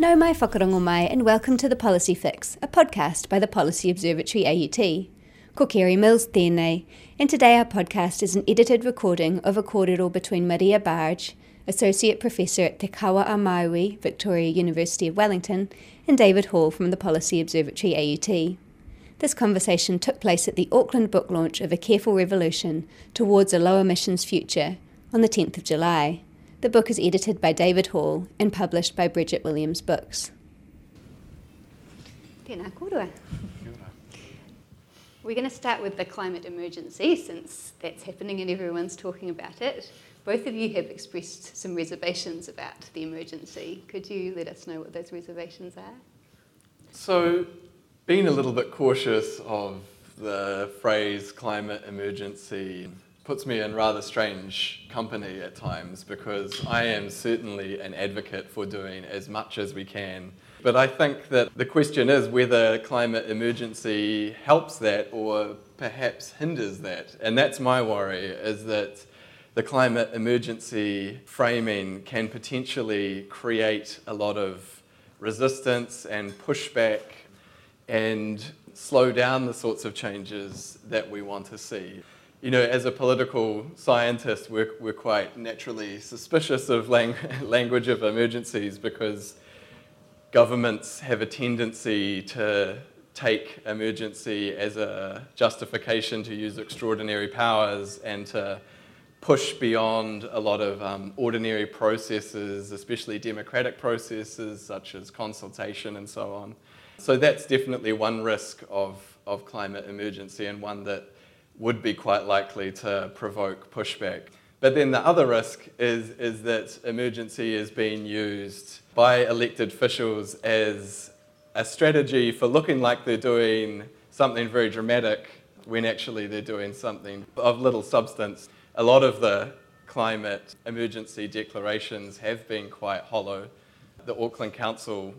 No mai whakarongo mai and welcome to The Policy Fix, a podcast by the Policy Observatory AUT. Ko Kerry Mills tēnei, and today our podcast is an edited recording of a kōrero between Maria Bargh, Associate Professor at Te Kawa a Māui, Victoria University of Wellington, and David Hall from the Policy Observatory AUT. This conversation took place at the Auckland book launch of A Careful Revolution Towards a Low Emissions Future on the 10th of July. The book is edited by David Hall and published by Bridget Williams Books. Tēnā kōrua. We're going to start with the climate emergency since that's happening and everyone's talking about it. Both of you have expressed some reservations about the emergency. Could you let us know what those reservations are? So, being a little bit cautious of the phrase climate emergency puts me in rather strange company at times because I am certainly an advocate for doing as much as we can. But I think that the question is whether climate emergency helps that or perhaps hinders that. And that's my worry is that the climate emergency framing can potentially create a lot of resistance and pushback and slow down the sorts of changes that we want to see you know, as a political scientist, we're, we're quite naturally suspicious of lang- language of emergencies because governments have a tendency to take emergency as a justification to use extraordinary powers and to push beyond a lot of um, ordinary processes, especially democratic processes such as consultation and so on. So that's definitely one risk of, of climate emergency and one that would be quite likely to provoke pushback. But then the other risk is, is that emergency is being used by elected officials as a strategy for looking like they're doing something very dramatic when actually they're doing something of little substance. A lot of the climate emergency declarations have been quite hollow. The Auckland Council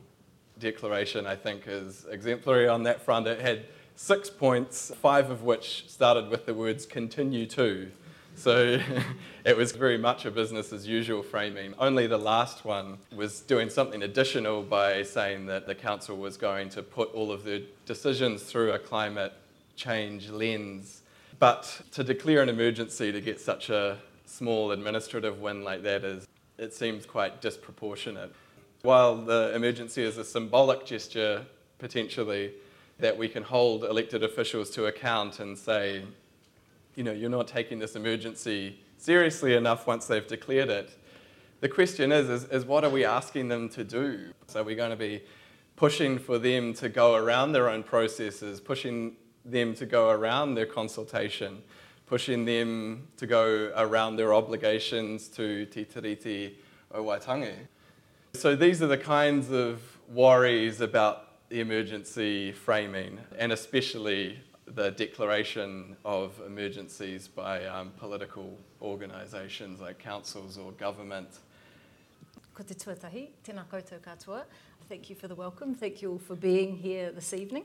declaration, I think, is exemplary on that front. It had six points, five of which started with the words continue to. So it was very much a business as usual framing. Only the last one was doing something additional by saying that the council was going to put all of the decisions through a climate change lens. But to declare an emergency to get such a small administrative win like that is, it seems quite disproportionate. While the emergency is a symbolic gesture, potentially, that we can hold elected officials to account and say, you know, you're not taking this emergency seriously enough once they've declared it. The question is, is, is what are we asking them to do? So we're going to be pushing for them to go around their own processes, pushing them to go around their consultation, pushing them to go around their obligations to Te Tiriti o Waitangi. So these are the kinds of worries about the emergency framing, and especially the declaration of emergencies by um, political organisations like councils or government. Ko te tuatahi, tēnā koutou katoa. Thank you for the welcome. Thank you all for being here this evening.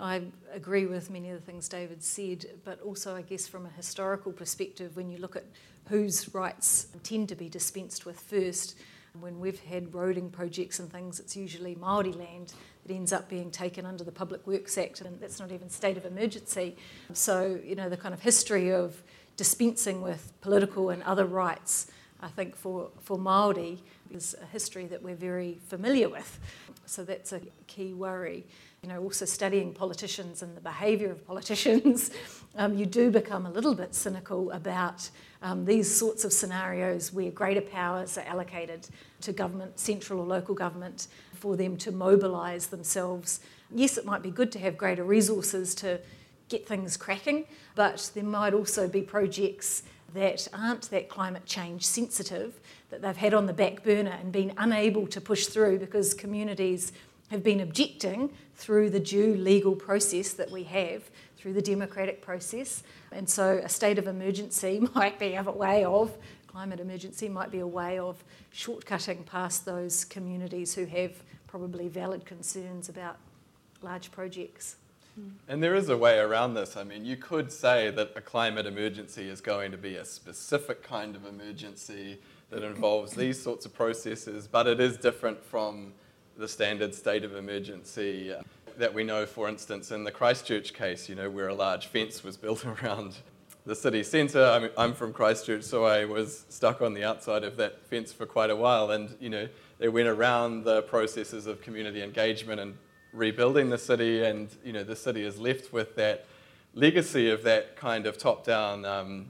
I agree with many of the things David said, but also, I guess, from a historical perspective, when you look at whose rights tend to be dispensed with first, when we've had roading projects and things, it's usually Māori land that ends up being taken under the Public Works Act, and that's not even state of emergency. So, you know, the kind of history of dispensing with political and other rights, I think for, for Māori is a history that we're very familiar with. So that's a key worry. You know, also studying politicians and the behaviour of politicians, um, you do become a little bit cynical about um, these sorts of scenarios where greater powers are allocated to government, central or local government, for them to mobilise themselves. Yes, it might be good to have greater resources to get things cracking, but there might also be projects that aren't that climate change sensitive that they've had on the back burner and been unable to push through because communities have been objecting through the due legal process that we have, through the democratic process. And so a state of emergency might be a way of, climate emergency might be a way of shortcutting past those communities who have probably valid concerns about large projects. And there is a way around this. I mean, you could say that a climate emergency is going to be a specific kind of emergency that involves these sorts of processes, but it is different from the standard state of emergency uh, that we know, for instance, in the Christchurch case, you know, where a large fence was built around the city centre. I'm, I'm from Christchurch, so I was stuck on the outside of that fence for quite a while, and you know, they went around the processes of community engagement and rebuilding the city, and you know, the city is left with that legacy of that kind of top-down. Um,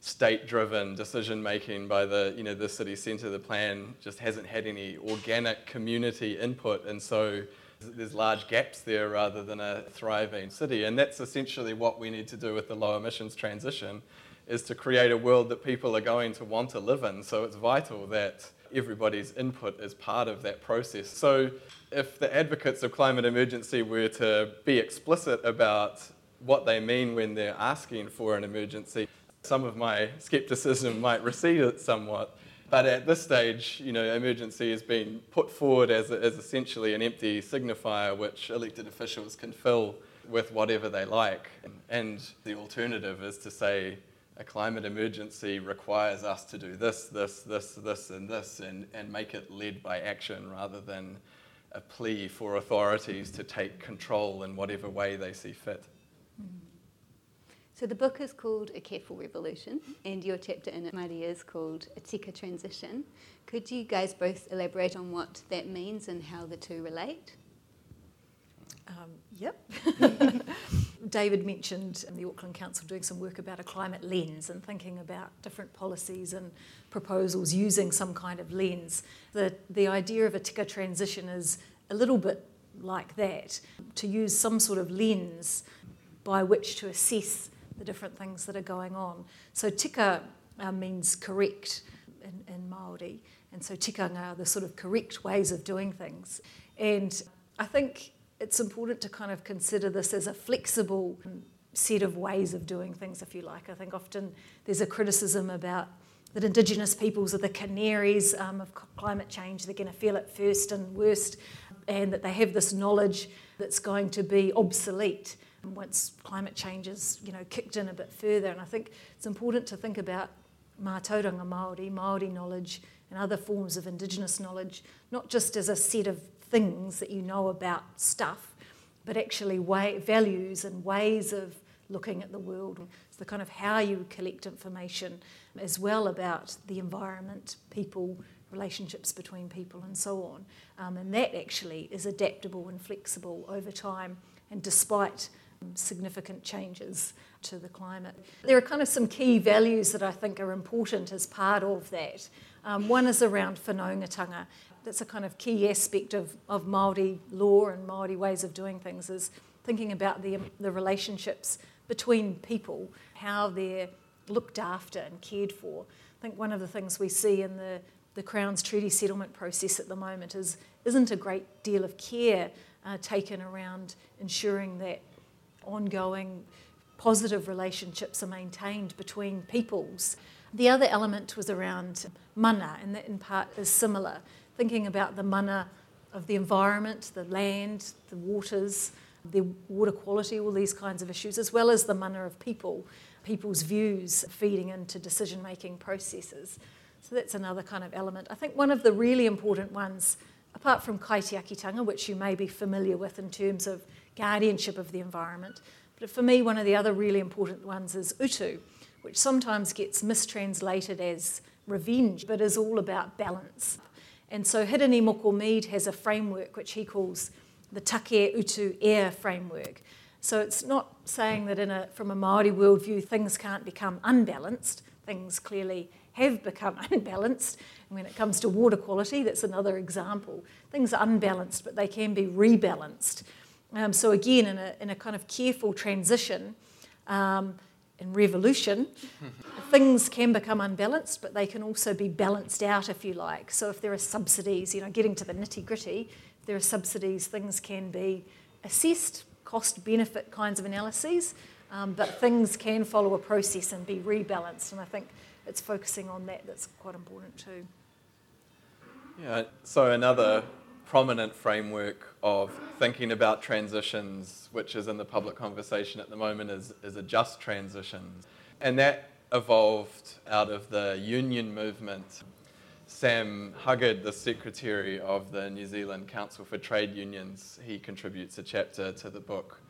state-driven decision making by the you know the city centre. The plan just hasn't had any organic community input, and so there's large gaps there rather than a thriving city. And that's essentially what we need to do with the low emissions transition is to create a world that people are going to want to live in. So it's vital that everybody's input is part of that process. So if the advocates of climate emergency were to be explicit about what they mean when they're asking for an emergency, some of my skepticism might recede somewhat. But at this stage, you know, emergency has been put forward as, as essentially an empty signifier which elected officials can fill with whatever they like. And the alternative is to say a climate emergency requires us to do this, this, this, this, and this, and, and make it led by action rather than a plea for authorities to take control in whatever way they see fit. So the book is called A Careful Revolution, and your chapter in it, Marty, is called A Tika Transition. Could you guys both elaborate on what that means and how the two relate? Um, yep. David mentioned the Auckland Council doing some work about a climate lens and thinking about different policies and proposals using some kind of lens. The, the idea of a tika transition is a little bit like that, to use some sort of lens by which to assess the different things that are going on. So tika uh, means correct in, in Māori, and so tikanga are the sort of correct ways of doing things. And I think it's important to kind of consider this as a flexible set of ways of doing things, if you like. I think often there's a criticism about that Indigenous peoples are the canaries um, of climate change. They're going to feel it first and worst, and that they have this knowledge that's going to be obsolete once climate change is you know, kicked in a bit further. And I think it's important to think about mātauranga Māori, Māori knowledge, and other forms of Indigenous knowledge, not just as a set of things that you know about stuff, but actually way, values and ways of looking at the world. It's the kind of how you collect information as well about the environment, people, relationships between people, and so on. Um, and that actually is adaptable and flexible over time. And despite significant changes to the climate. There are kind of some key values that I think are important as part of that. Um, one is around whanaungatanga. That's a kind of key aspect of, of Māori law and Māori ways of doing things is thinking about the, the relationships between people, how they're looked after and cared for. I think one of the things we see in the, the Crown's treaty settlement process at the moment is, isn't a great deal of care uh, taken around ensuring that ongoing positive relationships are maintained between peoples. The other element was around mana, and that in part is similar, thinking about the mana of the environment, the land, the waters, the water quality, all these kinds of issues, as well as the mana of people, people's views feeding into decision making processes. So that's another kind of element. I think one of the really important ones, apart from kaitiakitanga, which you may be familiar with in terms of guardianship of the environment. But for me, one of the other really important ones is utu, which sometimes gets mistranslated as revenge, but is all about balance. And so Hirini Moko Mead has a framework which he calls the Take Utu Ea framework. So it's not saying that a, from a Māori worldview things can't become unbalanced. Things clearly have become unbalanced. And when it comes to water quality, that's another example. Things are unbalanced, but they can be rebalanced. Um, so again, in a, in a kind of careful transition um, and revolution, things can become unbalanced, but they can also be balanced out, if you like. So if there are subsidies, you know, getting to the nitty gritty, there are subsidies, things can be assessed, cost benefit kinds of analyses, um, but things can follow a process and be rebalanced. And I think it's focusing on that that's quite important too. Yeah, so another prominent framework of thinking about transitions, which is in the public conversation at the moment, is, is a just transition. And that evolved out of the union movement. Sam Huggard, the secretary of the New Zealand Council for Trade Unions, he contributes a chapter to the book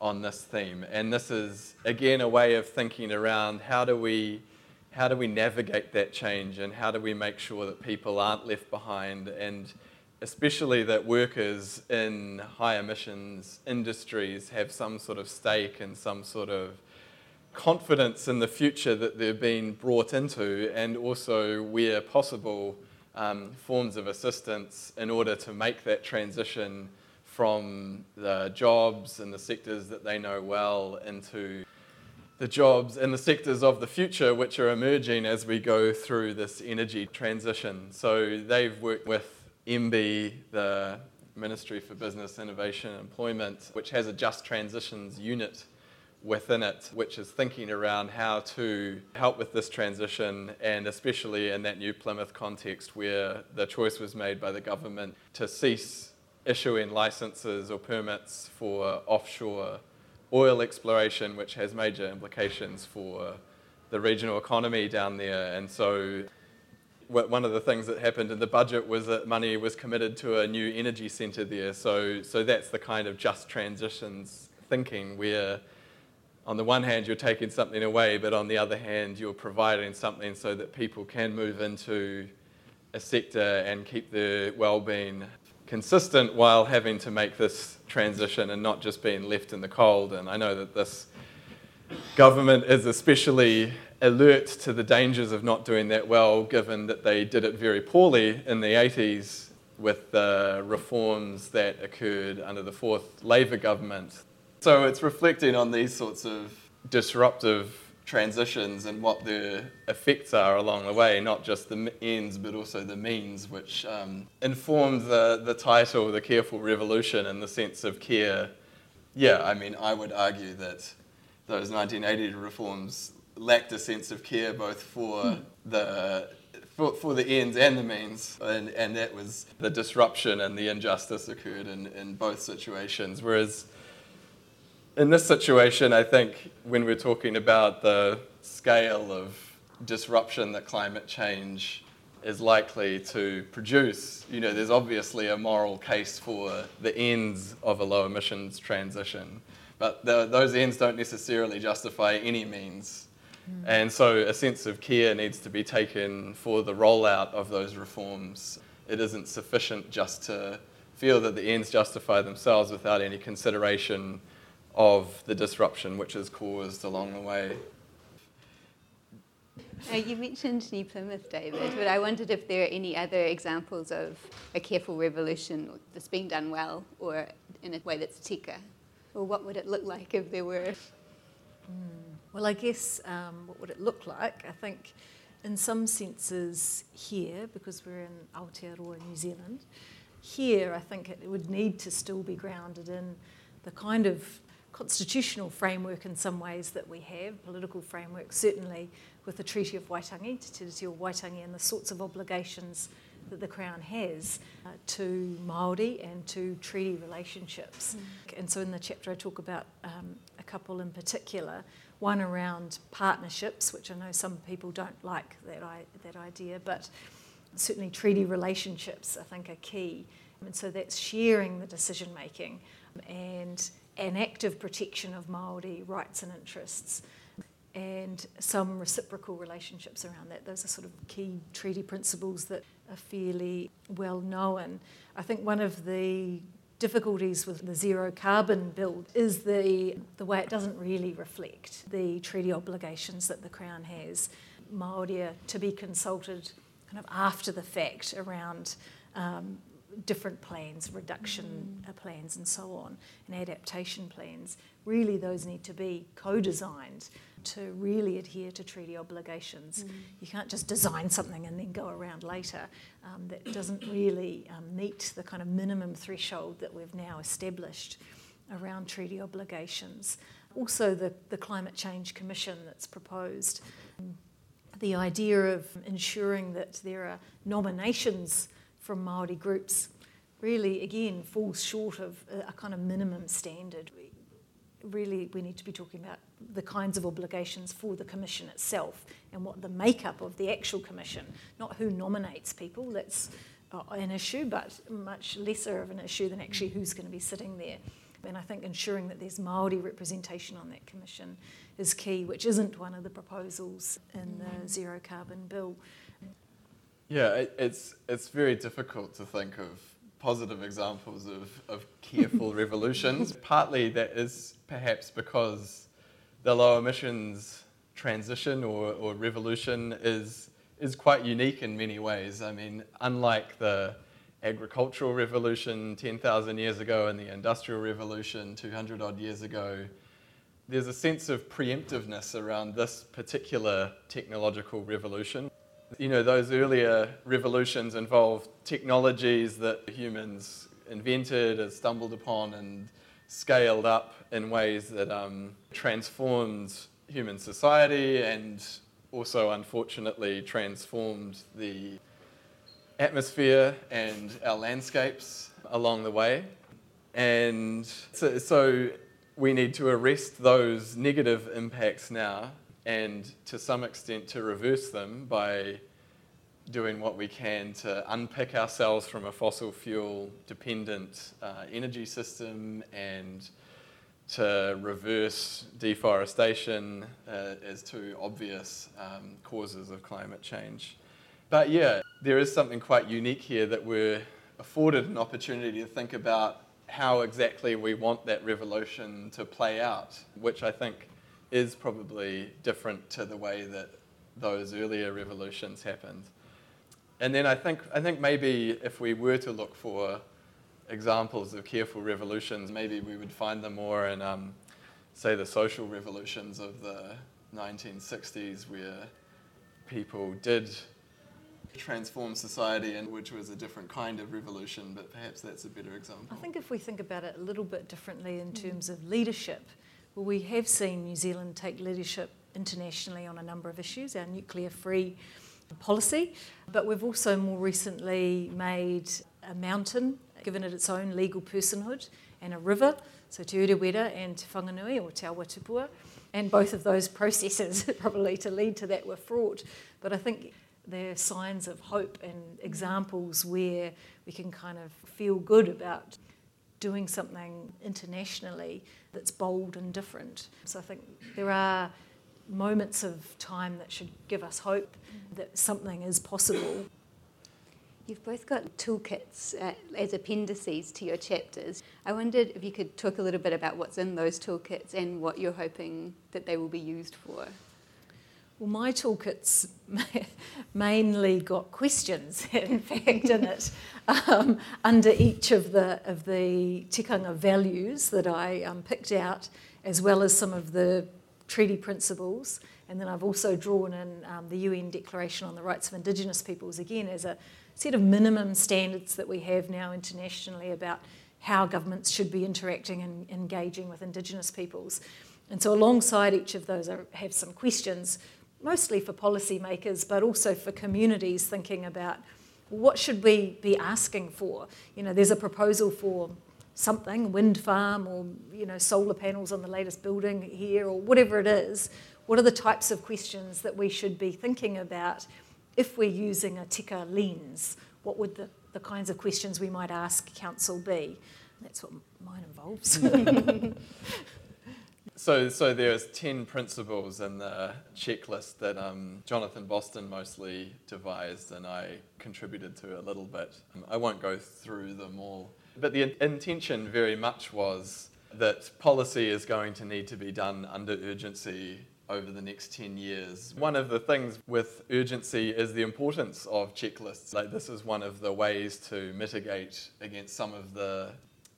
on this theme. And this is, again, a way of thinking around how do we, how do we navigate that change and how do we make sure that people aren't left behind and especially that workers in high emissions industries have some sort of stake and some sort of confidence in the future that they're being brought into, and also, where possible, um, forms of assistance in order to make that transition from the jobs and the sectors that they know well into the jobs and the sectors of the future which are emerging as we go through this energy transition. So they've worked with MBIE, the Ministry for Business, Innovation and Employment, which has a Just Transitions unit within it, which is thinking around how to help with this transition, and especially in that New Plymouth context where the choice was made by the government to cease issuing licenses or permits for offshore oil exploration, which has major implications for the regional economy down there. And so, one of the things that happened in the budget was that money was committed to a new energy centre there. So, so that's the kind of just transitions thinking where on the one hand, you're taking something away, but on the other hand, you're providing something so that people can move into a sector and keep their well-being consistent while having to make this transition and not just being left in the cold. And I know that this government is especially alert to the dangers of not doing that well, given that they did it very poorly in the 80s with the reforms that occurred under the fourth Labour government so it's reflecting on these sorts of disruptive transitions and what the effects are along the way, not just the ends but also the means, which um, informed the, the title, The Careful Revolution, in the sense of care. Yeah, I mean, I would argue that those 1980 reforms lacked a sense of care both for hmm. the for, for the ends and the means, and, and that was the disruption and the injustice occurred in, in both situations. Whereas in this situation, I think when we're talking about the scale of disruption that climate change is likely to produce, you know, there's obviously a moral case for the ends of a low emissions transition, but the, those ends don't necessarily justify any means. Mm. And so a sense of care needs to be taken for the rollout of those reforms. It isn't sufficient just to feel that the ends justify themselves without any consideration of the disruption which is caused along the way. Uh, you mentioned New Plymouth, David, but I wondered if there are any other examples of a careful revolution that's being done well or in a way that's tika. Or what would it look like if there were? Mm. Well, I guess um, what would it look like? I think in some senses here, because we're in Aotearoa, New Zealand, here I think it would need to still be grounded in the kind of constitutional framework in some ways that we have, political framework, certainly with the Treaty of Waitangi, Te Tiriti o Waitangi, and the sorts of obligations that the Crown has uh, to Māori and to treaty relationships. Mm. And so in the chapter I talk about um, a couple in particular, one around partnerships, which I know some people don't like that, I, that idea, but certainly treaty relationships I think are key. And so that's sharing the decision making and an active protection of Māori rights and interests and some reciprocal relationships around that. Those are sort of key treaty principles that are fairly well known. I think one of the difficulties with the zero carbon bill is the, the way it doesn't really reflect the treaty obligations that the Crown has. Māori are to be consulted kind of after the fact around um, different plans, reduction mm. plans, and so on, and adaptation plans. Really, those need to be co designed to really adhere to treaty obligations. Mm. You can't just design something and then go around later. Um, that doesn't really um, meet the kind of minimum threshold that we've now established around treaty obligations. Also, the, the Climate Change Commission that's proposed. The idea of ensuring that there are nominations from Māori groups really, again, falls short of a, a kind of minimum standard. We, really, we need to be talking about the kinds of obligations for the commission itself and what the makeup of the actual commission, not who nominates people, that's uh, an issue, but much lesser of an issue than actually who's going to be sitting there. And I think ensuring that there's Māori representation on that commission is key, which isn't one of the proposals in the zero carbon bill. Yeah, it, it's, it's very difficult to think of positive examples of, of careful revolutions. Partly that is perhaps because the low emissions transition or, or revolution is, is quite unique in many ways. I mean, unlike the agricultural revolution 10,000 years ago and the industrial revolution 200 odd years ago, there's a sense of preemptiveness around this particular technological revolution. You know, those earlier revolutions involved technologies that humans invented and stumbled upon and scaled up in ways that um, transformed human society and also, unfortunately, transformed the atmosphere and our landscapes along the way. And so, so, we need to arrest those negative impacts now and to some extent to reverse them by doing what we can to unpick ourselves from a fossil fuel dependent uh, energy system and to reverse deforestation uh, as two obvious um, causes of climate change. But yeah, there is something quite unique here that we're afforded an opportunity to think about how exactly we want that revolution to play out, which I think is probably different to the way that those earlier revolutions happened. And then I think, I think maybe if we were to look for examples of careful revolutions, maybe we would find them more in, um, say, the social revolutions of the 1960s, where people did transform society, and which was a different kind of revolution, but perhaps that's a better example. I think if we think about it a little bit differently in terms of leadership, well, we have seen New Zealand take leadership internationally on a number of issues, our nuclear free policy, but we've also more recently made a mountain, given it its own legal personhood, and a river, so Te Urewera and Te Whanganui or Te Awa Tupua. And both of those processes, probably to lead to that, were fraught. But I think they're signs of hope and examples where we can kind of feel good about doing something internationally that's bold and different. So I think there are moments of time that should give us hope that something is possible. You've both got toolkits uh, as appendices to your chapters. I wondered if you could talk a little bit about what's in those toolkits and what you're hoping that they will be used for. Well, my toolkit's mainly got questions, in fact, in it, um, under each of the of the tikanga values that I um, picked out, as well as some of the treaty principles. And then I've also drawn in um, the UN Declaration on the Rights of Indigenous Peoples, again, as a set of minimum standards that we have now internationally about how governments should be interacting and engaging with Indigenous peoples. And so, alongside each of those, I have some questions mostly for policymakers, but also for communities thinking about what should we be asking for. You know, there's a proposal for something, wind farm or you know solar panels on the latest building here or whatever it is. What are the types of questions that we should be thinking about if we're using a tika lens? What would the, the kinds of questions we might ask council be? That's what mine involves. So, so there's 10 principles in the checklist that um, Jonathan Boston mostly devised and I contributed to a little bit. I won't go through them all. But the intention very much was that policy is going to need to be done under urgency over the next 10 years. One of the things with urgency is the importance of checklists. Like this is one of the ways to mitigate against some of the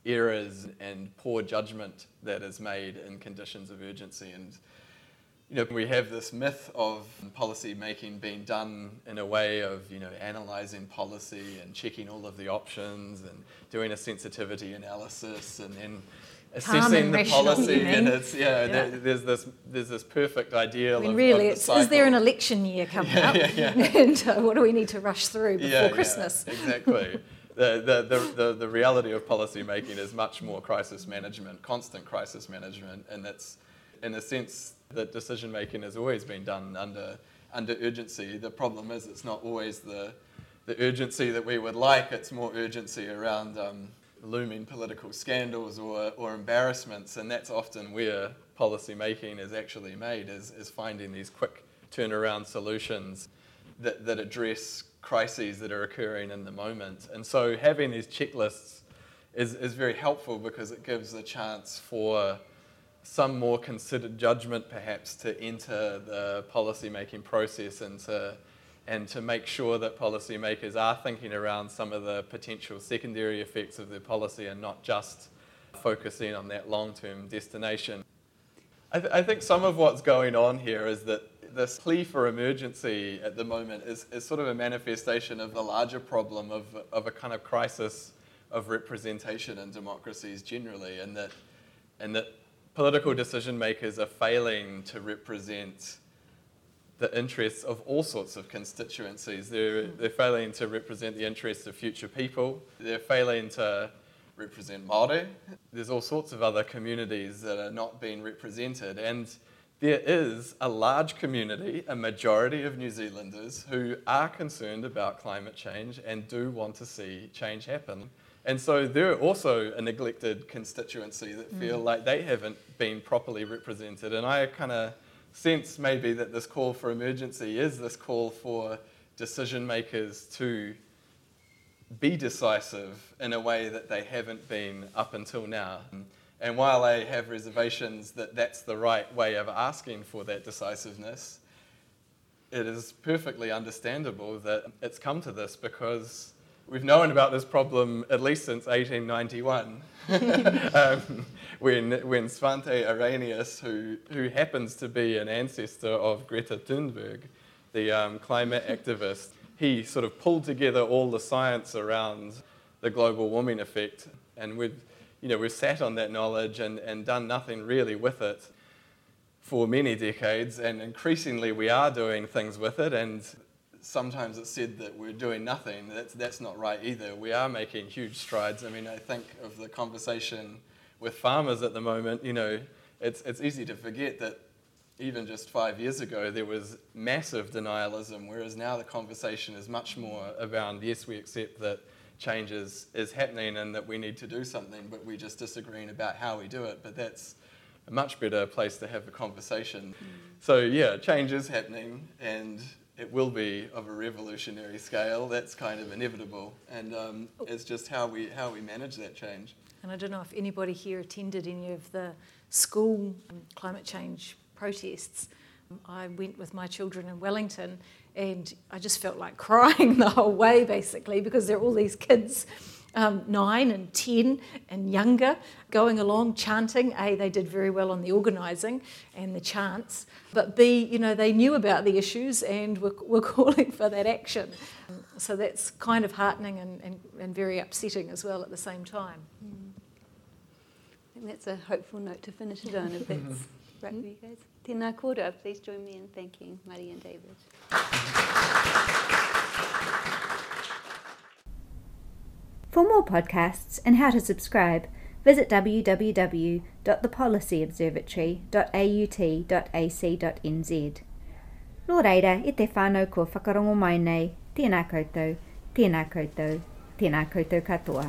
errors and poor judgment that is made in conditions of urgency. And you know, we have this myth of policy making being done in a way of you know analyzing policy and checking all of the options and doing a sensitivity analysis and then assessing the policy and it's yeah, yeah. there's this there's this perfect ideal I mean, of, really of the is there an election year coming yeah, up? yeah, yeah. and uh, what do we need to rush through before yeah, christmas? exactly. The, the, the, the, reality of policy making is much more crisis management, constant crisis management, and it's in a sense that decision making has always been done under under urgency. The problem is it's not always the the urgency that we would like. It's more urgency around um, looming political scandals or, or embarrassments, and that's often where policy making is actually made, is, is finding these quick turnaround solutions that, that address crises that are occurring in the moment. And so having these checklists is, is very helpful because it gives a chance for some more considered judgment perhaps to enter the policy making process and to and to make sure that policymakers are thinking around some of the potential secondary effects of their policy and not just focusing on that long term destination. I, th- I, think some of what's going on here is that this plea for emergency at the moment is, is sort of a manifestation of the larger problem of, of a kind of crisis of representation in democracies generally, and that, and that political decision makers are failing to represent the interests of all sorts of constituencies. They're, hmm. they're failing to represent the interests of future people. They're failing to represent Māori. There's all sorts of other communities that are not being represented. And there is a large community, a majority of New Zealanders who are concerned about climate change and do want to see change happen. And so they're also a neglected constituency that feel mm. like they haven't been properly represented. And I kind of sense maybe that this call for emergency is this call for decision makers to be decisive in a way that they haven't been up until now. And while I have reservations that that's the right way of asking for that decisiveness, it is perfectly understandable that it's come to this because we've known about this problem at least since 1891. um, when, when Svante Arrhenius, who, who happens to be an ancestor of Greta Thunberg, the um, climate activist, he sort of pulled together all the science around the global warming effect. And we've, you know, we've sat on that knowledge and, and done nothing really with it for many decades. And increasingly, we are doing things with it. And sometimes it's said that we're doing nothing. That's, that's not right either. We are making huge strides. I mean, I think of the conversation with farmers at the moment, you know, it's, it's easy to forget that even just five years ago there was massive denialism, whereas now the conversation is much more around yes, we accept that change is, is happening and that we need to do something, but we're just disagreeing about how we do it. But that's a much better place to have a conversation. Mm. So, yeah, change is happening and it will be of a revolutionary scale. That's kind of inevitable. And um, oh. it's just how we, how we manage that change. And I don't know if anybody here attended any of the school climate change protests. I went with my children in Wellington and I just felt like crying the whole way basically because there are all these kids um, nine and ten and younger going along chanting. A, they did very well on the organising and the chants, but B, you know, they knew about the issues and were, were calling for that action. So that's kind of heartening and, and, and very upsetting as well at the same time. Mm think that's a hopeful note to finish it on if that's right with you guys. Tēnā kōrua, please join me in thanking Mari and David. For more podcasts and how to subscribe, visit www.thepolicyobservatory.aut.ac.nz. Nō reira, e te whānau ko whakarongo mai nei, tēnā koutou, tēnā koutou, tēnā koutou katoa.